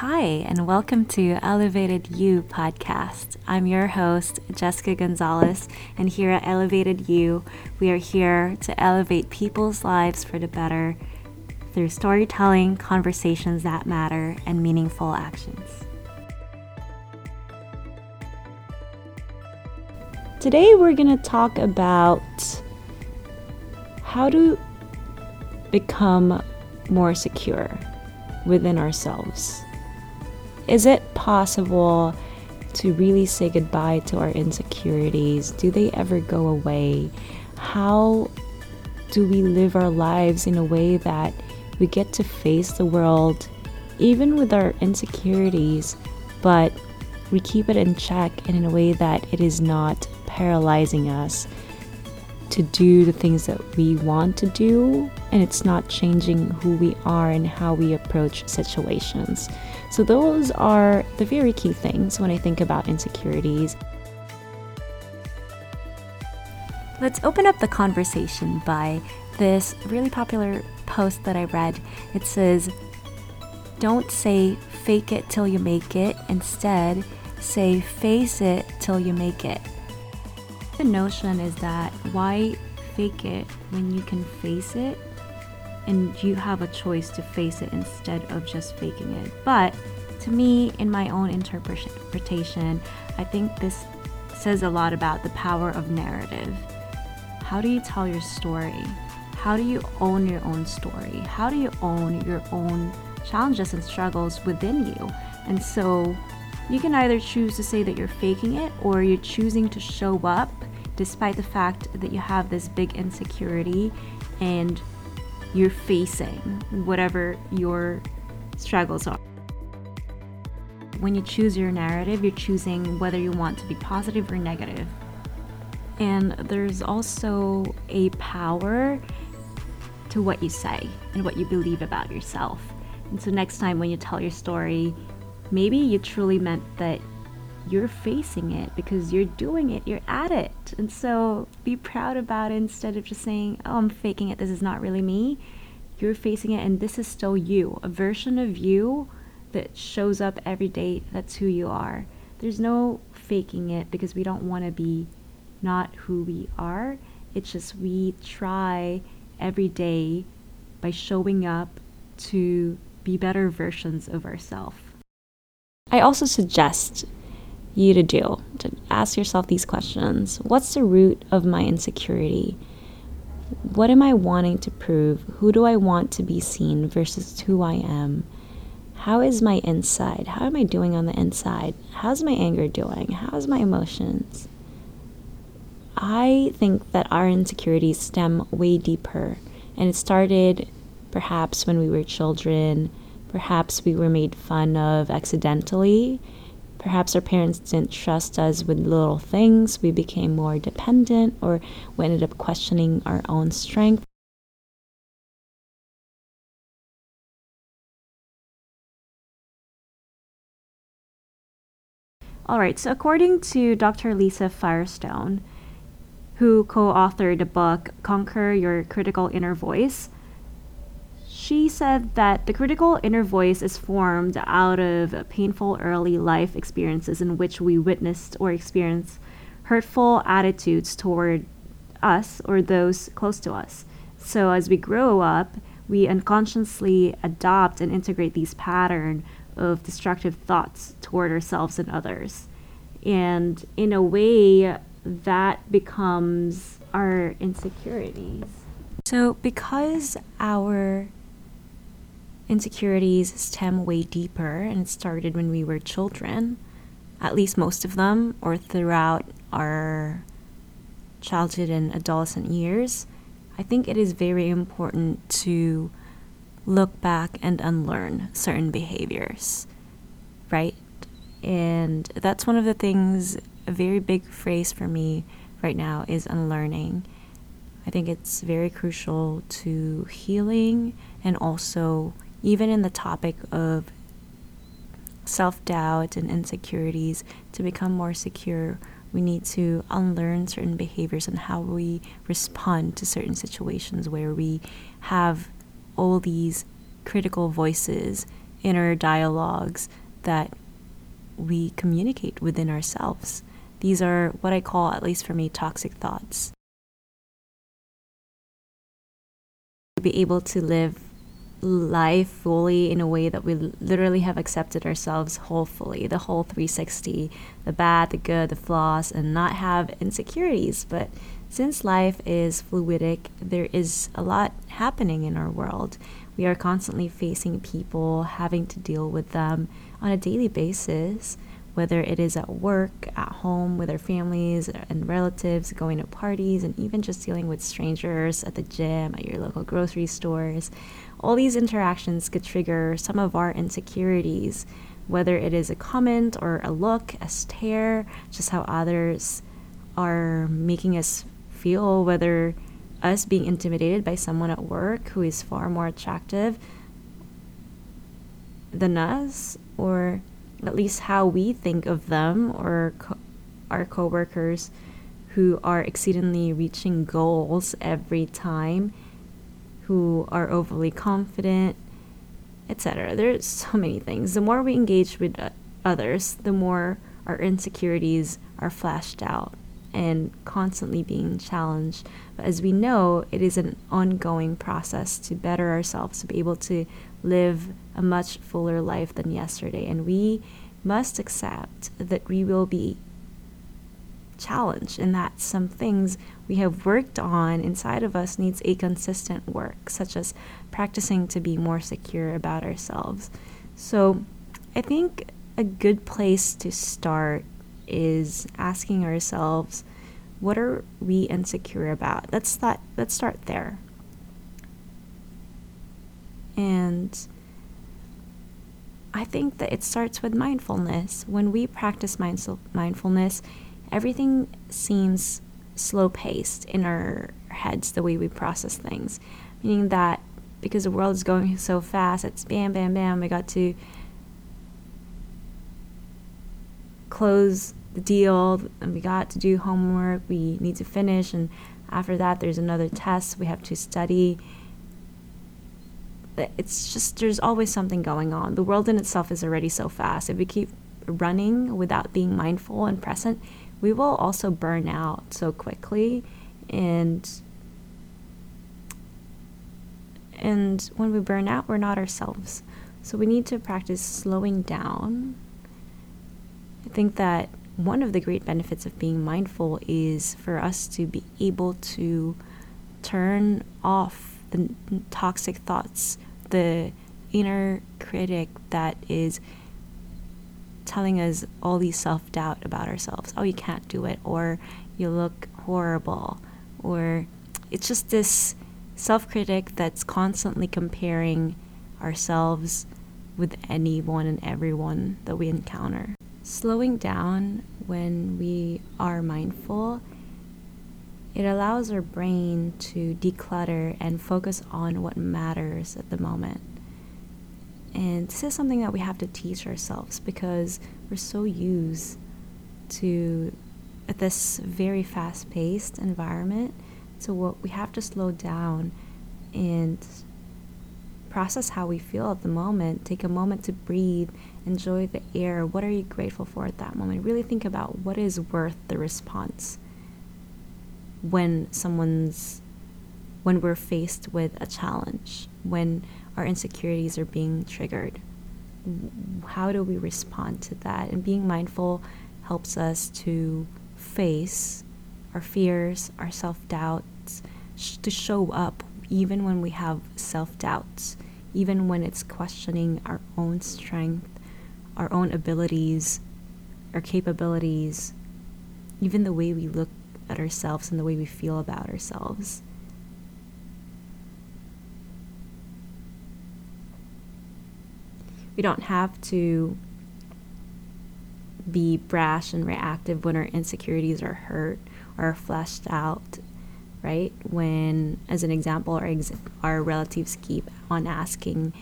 Hi, and welcome to Elevated You podcast. I'm your host, Jessica Gonzalez, and here at Elevated You, we are here to elevate people's lives for the better through storytelling, conversations that matter, and meaningful actions. Today, we're going to talk about how to become more secure within ourselves. Is it possible to really say goodbye to our insecurities? Do they ever go away? How do we live our lives in a way that we get to face the world even with our insecurities, but we keep it in check and in a way that it is not paralyzing us to do the things that we want to do and it's not changing who we are and how we approach situations. So, those are the very key things when I think about insecurities. Let's open up the conversation by this really popular post that I read. It says, Don't say fake it till you make it, instead, say face it till you make it. The notion is that why fake it when you can face it and you have a choice to face it instead of just faking it. But to me, in my own interpretation, I think this says a lot about the power of narrative. How do you tell your story? How do you own your own story? How do you own your own challenges and struggles within you? And so you can either choose to say that you're faking it or you're choosing to show up despite the fact that you have this big insecurity and you're facing whatever your struggles are. When you choose your narrative, you're choosing whether you want to be positive or negative. And there's also a power to what you say and what you believe about yourself. And so, next time when you tell your story, maybe you truly meant that you're facing it because you're doing it, you're at it. And so be proud about it instead of just saying, oh, I'm faking it, this is not really me. You're facing it, and this is still you, a version of you that shows up every day. That's who you are. There's no faking it because we don't want to be not who we are. It's just we try every day by showing up to be better versions of ourselves. I also suggest you to do to ask yourself these questions What's the root of my insecurity? What am I wanting to prove? Who do I want to be seen versus who I am? How is my inside? How am I doing on the inside? How's my anger doing? How's my emotions? I think that our insecurities stem way deeper, and it started perhaps when we were children. Perhaps we were made fun of accidentally Perhaps our parents didn't trust us with little things. We became more dependent, or we ended up questioning our own strength. All right, so according to Dr. Lisa Firestone, who co authored the book Conquer Your Critical Inner Voice, she said that the critical inner voice is formed out of painful early life experiences in which we witnessed or experienced hurtful attitudes toward us or those close to us. So as we grow up, we unconsciously adopt and integrate these pattern of destructive thoughts toward ourselves and others. And in a way, that becomes our insecurities. So, because our insecurities stem way deeper and started when we were children, at least most of them, or throughout our childhood and adolescent years. I think it is very important to look back and unlearn certain behaviors, right? And that's one of the things, a very big phrase for me right now is unlearning. I think it's very crucial to healing and also even in the topic of self doubt and insecurities, to become more secure, we need to unlearn certain behaviors and how we respond to certain situations where we have all these critical voices inner dialogues that we communicate within ourselves. These are what I call, at least for me, toxic thoughts. Be able to live life fully in a way that we literally have accepted ourselves wholly, the whole 360, the bad, the good, the flaws, and not have insecurities. But since life is fluidic, there is a lot happening in our world. We are constantly facing people, having to deal with them on a daily basis, whether it is at work, at home, with our families and relatives, going to parties, and even just dealing with strangers at the gym, at your local grocery stores. All these interactions could trigger some of our insecurities, whether it is a comment or a look, a stare, just how others are making us feel, whether us being intimidated by someone at work who is far more attractive than us, or at least how we think of them or co- our coworkers who are exceedingly reaching goals every time, who are overly confident, etc. There's so many things. The more we engage with others, the more our insecurities are flashed out and constantly being challenged. But as we know, it is an ongoing process to better ourselves, to be able to live a much fuller life than yesterday. And we must accept that we will be challenged and that some things we have worked on inside of us needs a consistent work such as practicing to be more secure about ourselves so i think a good place to start is asking ourselves, what are we insecure about? Let's start, let's start there. And I think that it starts with mindfulness. When we practice mindfulness, everything seems slow paced in our heads, the way we process things. Meaning that because the world is going so fast, it's bam, bam, bam, we got to close the deal and we got to do homework we need to finish and after that there's another test we have to study it's just there's always something going on. The world in itself is already so fast. If we keep running without being mindful and present we will also burn out so quickly. And and when we burn out we're not ourselves. So we need to practice slowing down. I think that one of the great benefits of being mindful is for us to be able to turn off the toxic thoughts, the inner critic that is telling us all these self doubt about ourselves. Oh, you can't do it, or you look horrible, or it's just this self critic that's constantly comparing ourselves with anyone and everyone that we encounter slowing down when we are mindful, it allows our brain to declutter and focus on what matters at the moment. And this is something that we have to teach ourselves because we're so used to at this very fast-paced environment. So what we have to slow down and process how we feel at the moment. Take a moment to breathe, enjoy the air. What are you grateful for at that moment? Really think about what is worth the response when someone's when we're faced with a challenge, when our insecurities are being triggered. How do we respond to that? And being mindful helps us to face our fears, our self doubts, sh- to show up even when we have self doubts, even when it's questioning our own strength, our own abilities, our capabilities, even the way we look at ourselves and the way we feel about ourselves. We don't have to be brash and reactive when our insecurities are hurt or fleshed out right? When, as an example, our, ex- our relatives keep on asking,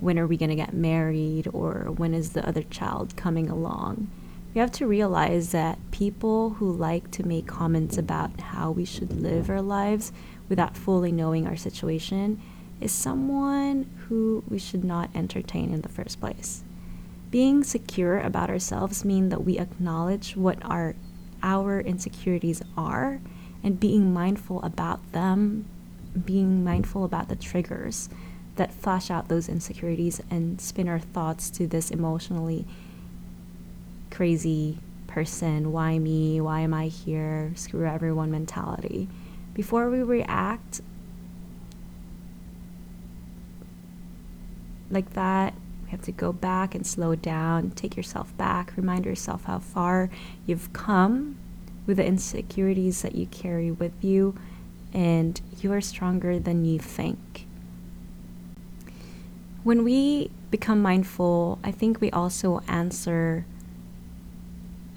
when are we going to get married or when is the other child coming along? We have to realize that people who like to make comments about how we should live our lives without fully knowing our situation is someone who we should not entertain in the first place. Being secure about ourselves means that we acknowledge what our our insecurities are and being mindful about them, being mindful about the triggers that flash out those insecurities and spin our thoughts to this emotionally crazy person, why me, why am I here, screw everyone mentality. Before we react like that, we have to go back and slow down, take yourself back, remind yourself how far you've come with the insecurities that you carry with you, and you are stronger than you think. When we become mindful, I think we also answer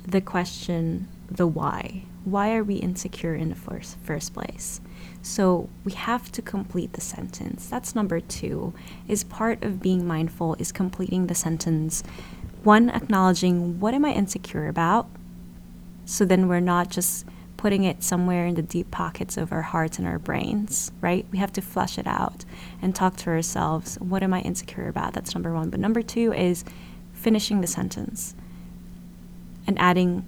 the question, the why. Why are we insecure in the first, first place? So we have to complete the sentence. That's number two. Is part of being mindful is completing the sentence. One, acknowledging what am I insecure about? So then we're not just putting it somewhere in the deep pockets of our hearts and our brains, right? We have to flush it out and talk to ourselves. What am I insecure about? That's number one. But number two is finishing the sentence and adding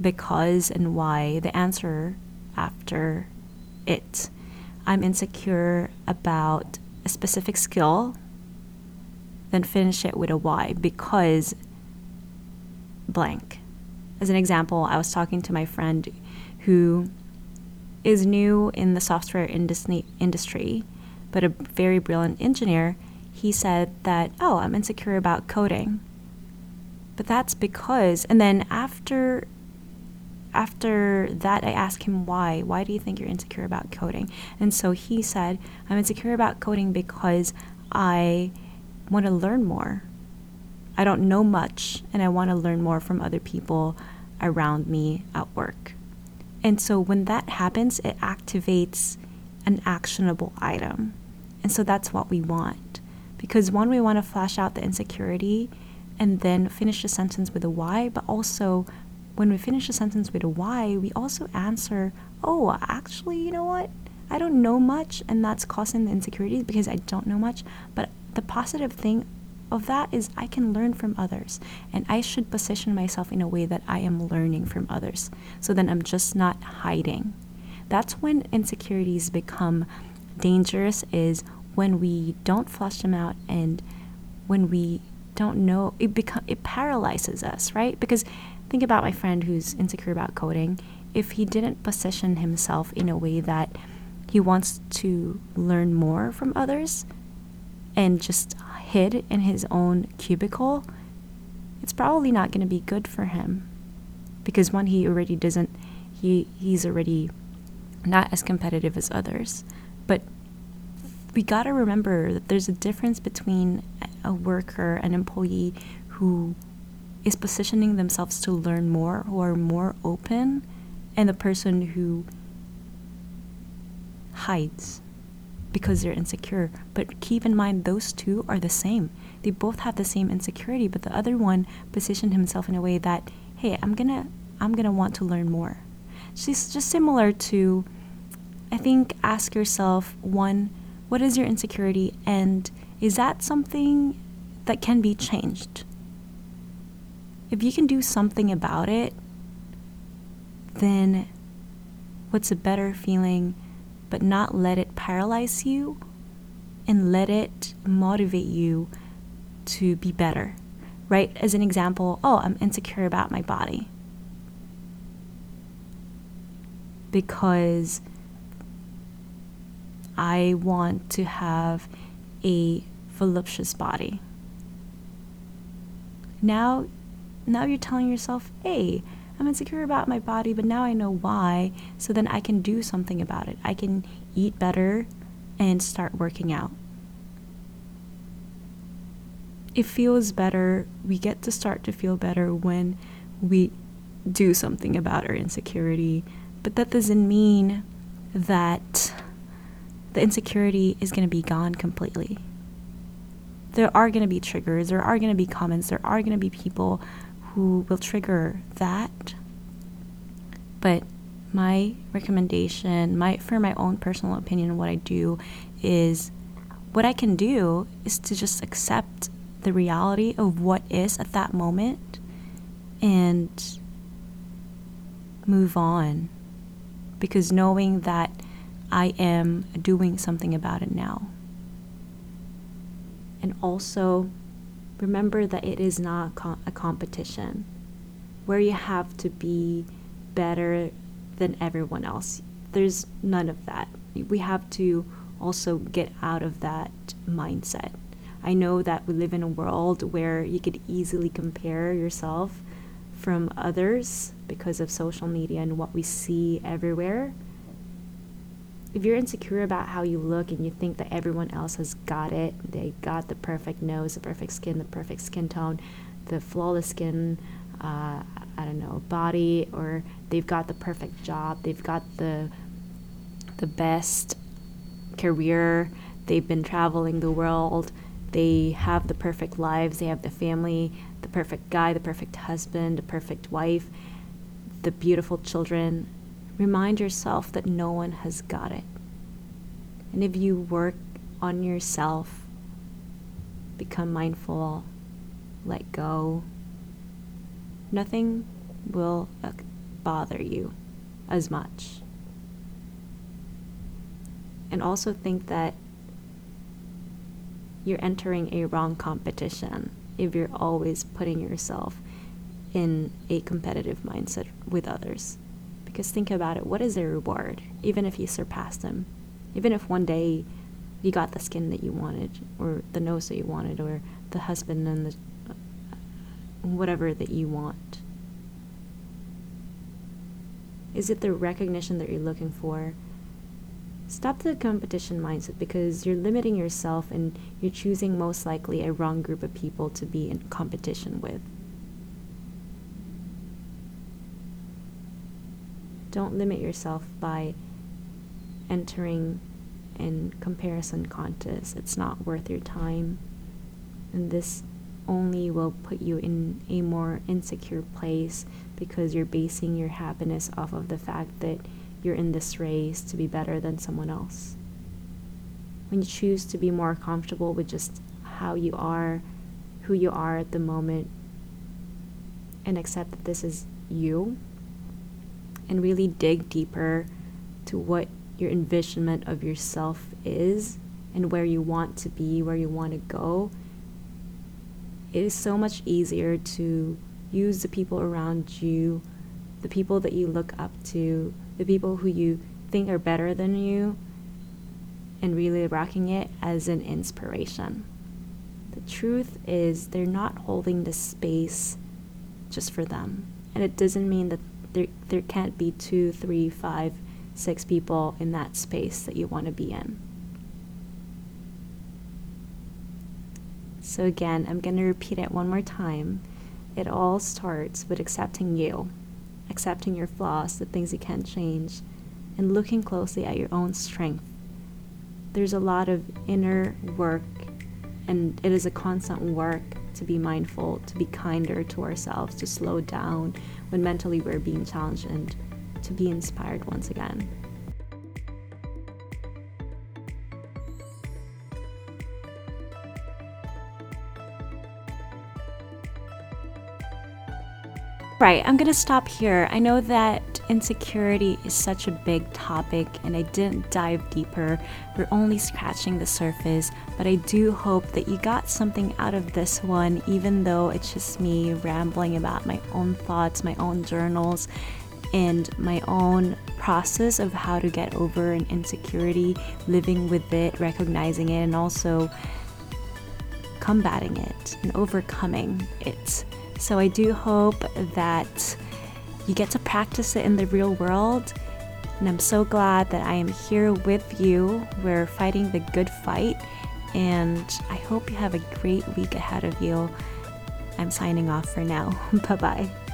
because and why, the answer after it. I'm insecure about a specific skill, then finish it with a why because blank. As an example, I was talking to my friend who is new in the software industry, but a very brilliant engineer. He said that, oh, I'm insecure about coding. But that's because, and then after after that, I asked him why. Why do you think you're insecure about coding? And so he said, I'm insecure about coding because I want to learn more. I don't know much, and I want to learn more from other people around me at work. And so when that happens, it activates an actionable item. And so that's what we want. Because one, we want to flash out the insecurity and then finish the sentence with a why, but also when we finish a sentence with a why, we also answer, oh, actually, you know what? I don't know much, and that's causing the insecurities because I don't know much. But the positive thing of that is I can learn from others, and I should position myself in a way that I am learning from others. So then I'm just not hiding. That's when insecurities become dangerous, is when we don't flush them out and when we don't know it become it paralyzes us right because think about my friend who's insecure about coding. If he didn't position himself in a way that he wants to learn more from others and just hid in his own cubicle, it's probably not going to be good for him. Because one, he already doesn't, he, he's already not as competitive as others. But we got to remember that there's a difference between a worker, an employee who is positioning themselves to learn more, who are more open, and the person who hides because they're insecure. But keep in mind, those two are the same. They both have the same insecurity, but the other one positioned himself in a way that, hey, I'm gonna, I'm gonna want to learn more. She's just similar to, I think, ask yourself one, what is your insecurity, and is that something that can be changed? if you can do something about it, then what's a better feeling but not let it paralyze you and let it motivate you to be better, right? As an example, oh, I'm insecure about my body because I want to have a voluptuous body. Now now you're telling yourself, hey, I'm insecure about my body, but now I know why, so then I can do something about it. I can eat better and start working out. It feels better. We get to start to feel better when we do something about our insecurity, but that doesn't mean that the insecurity is going to be gone completely. There are going to be triggers, there are going to be comments, there are going to be people who will trigger that. But my recommendation, my for my own personal opinion, what I do is what I can do is to just accept the reality of what is at that moment and move on. Because knowing that I am doing something about it now. And also, remember that it is not a competition where you have to be better than everyone else. There's none of that. We have to also get out of that mindset. I know that we live in a world where you could easily compare yourself from others because of social media and what we see everywhere. If you're insecure about how you look and you think that everyone else has got it, they got the perfect nose, the perfect skin, the perfect skin tone, the flawless skin, uh, I don't know, body, or they've got the perfect job, they've got the the best career, they've been traveling the world, they have the perfect lives, they have the family, the perfect guy, the perfect husband, the perfect wife, the beautiful children. Remind yourself that no one has got it. And if you work on yourself, become mindful, let go, nothing will uh, bother you as much. And also think that you're entering a wrong competition if you're always putting yourself in a competitive mindset with others. Because think about it what is the reward, even if you surpass them? Even if one day you got the skin that you wanted, or the nose that you wanted, or the husband and the whatever that you want? Is it the recognition that you're looking for? Stop the competition mindset because you're limiting yourself and you're choosing most likely a wrong group of people to be in competition with. Don't limit yourself by entering in comparison contests. It's not worth your time. And this only will put you in a more insecure place because you're basing your happiness off of the fact that you're in this race to be better than someone else. When you choose to be more comfortable with just how you are, who you are at the moment, and accept that this is you, and really dig deeper to what your envisionment of yourself is and where you want to be, where you want to go it is so much easier to use the people around you, the people that you look up to, the people who you think are better than you, and really rocking it as an inspiration. The truth is, they're not holding the space just for them. And it doesn't mean that there, there can't be two, three, five, six people in that space that you want to be in. So, again, I'm going to repeat it one more time. It all starts with accepting you, accepting your flaws, the things you can't change, and looking closely at your own strength. There's a lot of inner work, and it is a constant work to be mindful, to be kinder to ourselves, to slow down when mentally we're being challenged, and to be inspired once again. Right, I'm gonna stop here. I know that insecurity is such a big topic and I didn't dive deeper. We're only scratching the surface, but I do hope that you got something out of this one, even though it's just me rambling about my own thoughts, my own journals, and my own process of how to get over an insecurity, living with it, recognizing it, and also combating it and overcoming it. So I do hope that you get to practice it in the real world. And I'm so glad that I am here with you. We're fighting the good fight. And I hope you have a great week ahead of you. I'm signing off for now. bye bye.